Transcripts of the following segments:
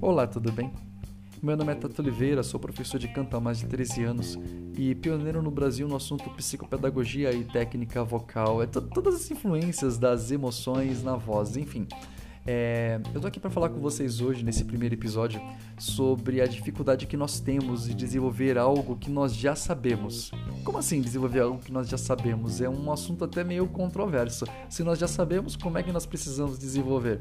Olá, tudo bem? Meu nome é Tato Oliveira, sou professor de canto há mais de 13 anos e pioneiro no Brasil no assunto psicopedagogia e técnica vocal. É todas as influências das emoções na voz, enfim. É, eu tô aqui para falar com vocês hoje, nesse primeiro episódio, sobre a dificuldade que nós temos de desenvolver algo que nós já sabemos. Como assim desenvolver algo que nós já sabemos? É um assunto até meio controverso. Se nós já sabemos, como é que nós precisamos desenvolver?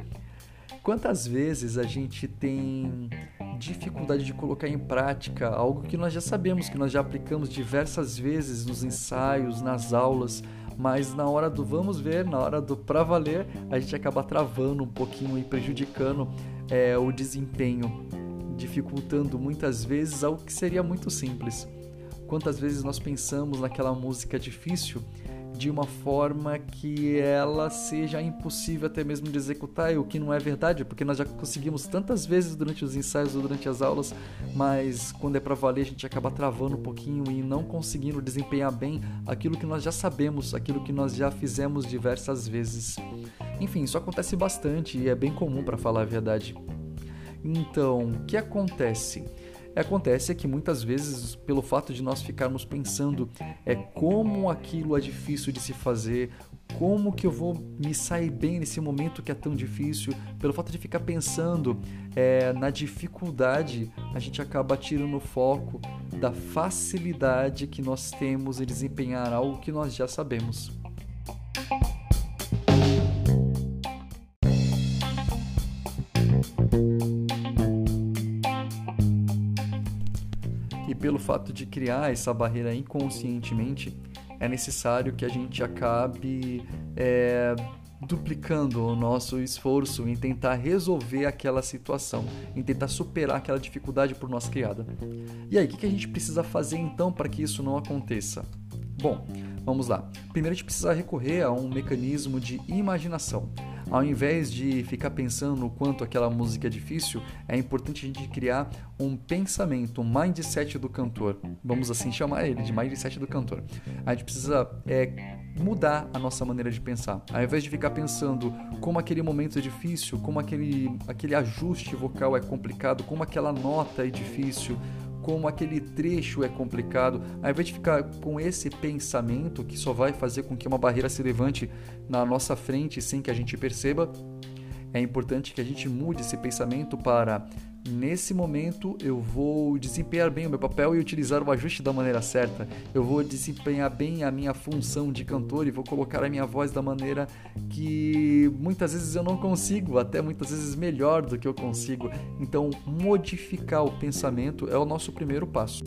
Quantas vezes a gente tem dificuldade de colocar em prática algo que nós já sabemos, que nós já aplicamos diversas vezes nos ensaios, nas aulas, mas na hora do vamos ver, na hora do pra valer, a gente acaba travando um pouquinho e prejudicando é, o desempenho, dificultando muitas vezes algo que seria muito simples. Quantas vezes nós pensamos naquela música difícil de uma forma que ela seja impossível até mesmo de executar, o que não é verdade, porque nós já conseguimos tantas vezes durante os ensaios ou durante as aulas, mas quando é para valer a gente acaba travando um pouquinho e não conseguindo desempenhar bem aquilo que nós já sabemos, aquilo que nós já fizemos diversas vezes. Enfim, isso acontece bastante e é bem comum para falar a verdade. Então, o que acontece? Acontece que muitas vezes, pelo fato de nós ficarmos pensando é como aquilo é difícil de se fazer, como que eu vou me sair bem nesse momento que é tão difícil, pelo fato de ficar pensando é, na dificuldade, a gente acaba tirando o foco da facilidade que nós temos em desempenhar algo que nós já sabemos. Pelo fato de criar essa barreira inconscientemente, é necessário que a gente acabe é, duplicando o nosso esforço em tentar resolver aquela situação, em tentar superar aquela dificuldade por nós criada. E aí, o que a gente precisa fazer então para que isso não aconteça? Bom, vamos lá. Primeiro a gente precisa recorrer a um mecanismo de imaginação. Ao invés de ficar pensando o quanto aquela música é difícil, é importante a gente criar um pensamento, um mindset do cantor. Vamos assim chamar ele de mindset do cantor. A gente precisa é, mudar a nossa maneira de pensar. Ao invés de ficar pensando como aquele momento é difícil, como aquele, aquele ajuste vocal é complicado, como aquela nota é difícil, como aquele trecho é complicado, ao invés de ficar com esse pensamento que só vai fazer com que uma barreira se levante na nossa frente sem que a gente perceba, é importante que a gente mude esse pensamento para nesse momento eu vou desempenhar bem o meu papel e utilizar o ajuste da maneira certa. Eu vou desempenhar bem a minha função de cantor e vou colocar a minha voz da maneira que muitas vezes eu não consigo, até muitas vezes melhor do que eu consigo. Então, modificar o pensamento é o nosso primeiro passo.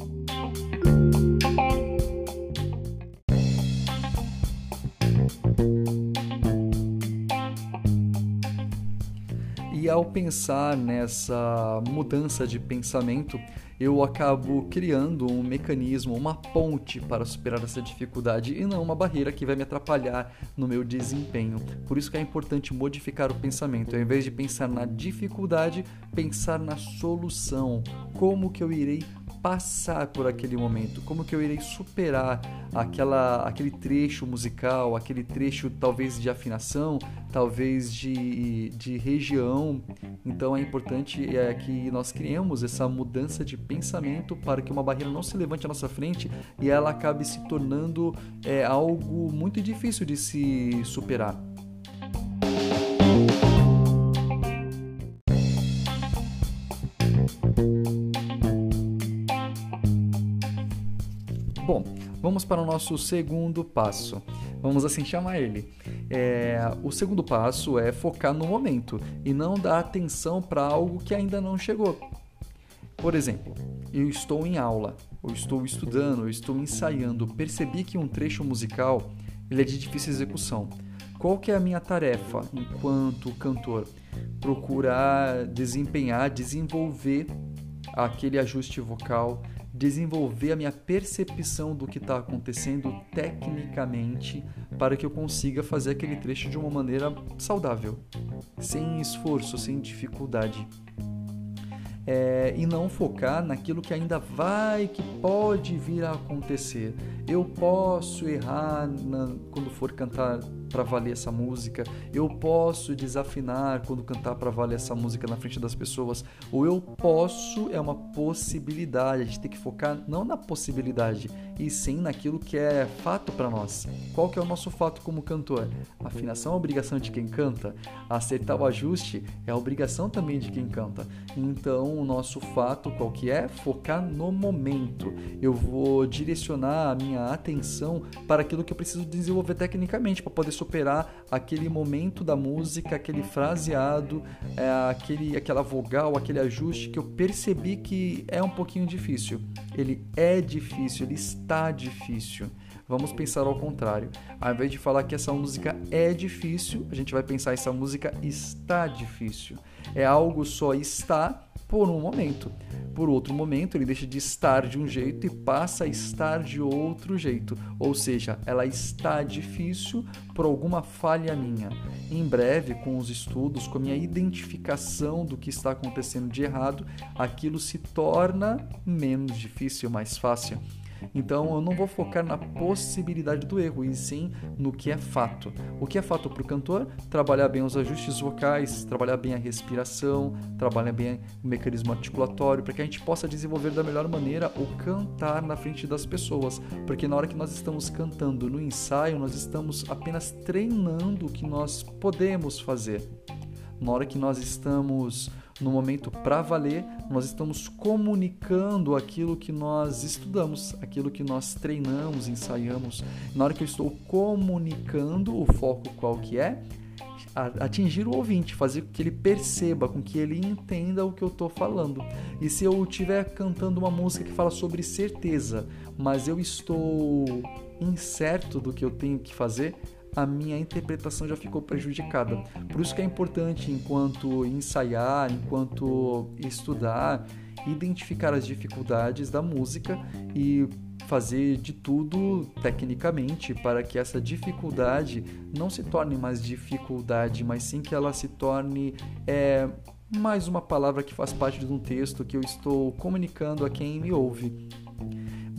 E ao pensar nessa mudança de pensamento, eu acabo criando um mecanismo, uma ponte para superar essa dificuldade e não uma barreira que vai me atrapalhar no meu desempenho. Por isso que é importante modificar o pensamento. Ao invés de pensar na dificuldade, pensar na solução. Como que eu irei passar por aquele momento, como que eu irei superar aquela, aquele trecho musical, aquele trecho talvez de afinação, talvez de, de região. Então é importante é, que nós criemos essa mudança de pensamento para que uma barreira não se levante à nossa frente e ela acabe se tornando é, algo muito difícil de se superar. Bom, vamos para o nosso segundo passo. Vamos assim chamar ele. É, o segundo passo é focar no momento e não dar atenção para algo que ainda não chegou. Por exemplo, eu estou em aula, eu estou estudando, eu estou ensaiando, percebi que um trecho musical ele é de difícil execução. Qual que é a minha tarefa enquanto cantor? Procurar desempenhar, desenvolver aquele ajuste vocal, desenvolver a minha percepção do que está acontecendo tecnicamente para que eu consiga fazer aquele trecho de uma maneira saudável, sem esforço, sem dificuldade. É, e não focar naquilo que ainda vai, que pode vir a acontecer. Eu posso errar na, quando for cantar para valer essa música, eu posso desafinar quando cantar para valer essa música na frente das pessoas, ou eu posso é uma possibilidade. A gente tem que focar não na possibilidade, e sim naquilo que é fato para nós. Qual que é o nosso fato como cantor? A afinação é obrigação de quem canta, acertar o ajuste é obrigação também de quem canta. Então, o nosso fato qual que é? Focar no momento. Eu vou direcionar a minha atenção para aquilo que eu preciso desenvolver tecnicamente para poder superar aquele momento da música, aquele fraseado, é, aquele, aquela vogal, aquele ajuste que eu percebi que é um pouquinho difícil. Ele é difícil, ele está difícil. Vamos pensar ao contrário. Ao invés de falar que essa música é difícil, a gente vai pensar essa música está difícil. É algo só está por um momento. Por outro momento, ele deixa de estar de um jeito e passa a estar de outro jeito. Ou seja, ela está difícil por alguma falha minha. Em breve, com os estudos, com a minha identificação do que está acontecendo de errado, aquilo se torna menos difícil, mais fácil. Então eu não vou focar na possibilidade do erro, e sim no que é fato. O que é fato para o cantor? Trabalhar bem os ajustes vocais, trabalhar bem a respiração, trabalhar bem o mecanismo articulatório, para que a gente possa desenvolver da melhor maneira o cantar na frente das pessoas. Porque na hora que nós estamos cantando no ensaio, nós estamos apenas treinando o que nós podemos fazer. Na hora que nós estamos no momento para valer, nós estamos comunicando aquilo que nós estudamos, aquilo que nós treinamos, ensaiamos. Na hora que eu estou comunicando, o foco qual que é? atingir o ouvinte, fazer com que ele perceba, com que ele entenda o que eu estou falando. E se eu estiver cantando uma música que fala sobre certeza, mas eu estou incerto do que eu tenho que fazer, a minha interpretação já ficou prejudicada. Por isso que é importante, enquanto ensaiar, enquanto estudar, identificar as dificuldades da música e fazer de tudo tecnicamente para que essa dificuldade não se torne mais dificuldade, mas sim que ela se torne é, mais uma palavra que faz parte de um texto que eu estou comunicando a quem me ouve.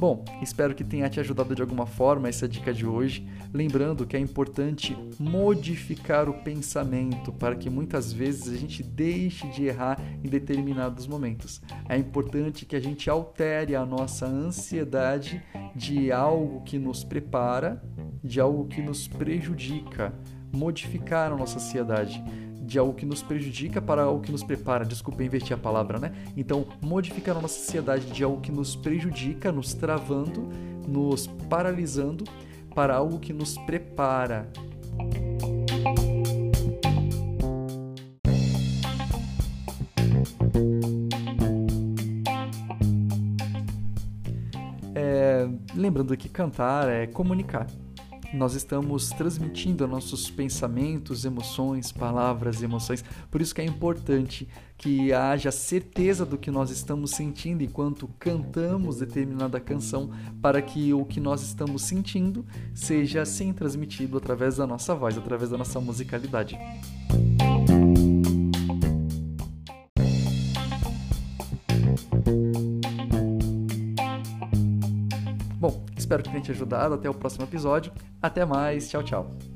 Bom, espero que tenha te ajudado de alguma forma essa dica de hoje. Lembrando que é importante modificar o pensamento para que muitas vezes a gente deixe de errar em determinados momentos. É importante que a gente altere a nossa ansiedade de algo que nos prepara, de algo que nos prejudica, modificar a nossa ansiedade de algo que nos prejudica para algo que nos prepara. Desculpa, inverti a palavra, né? Então, modificar a nossa sociedade de algo que nos prejudica, nos travando, nos paralisando, para algo que nos prepara. É, lembrando que cantar é comunicar nós estamos transmitindo nossos pensamentos, emoções, palavras, emoções. Por isso que é importante que haja certeza do que nós estamos sentindo enquanto cantamos determinada canção, para que o que nós estamos sentindo seja assim transmitido através da nossa voz, através da nossa musicalidade. Espero que tenha te ajudado. Até o próximo episódio. Até mais. Tchau, tchau.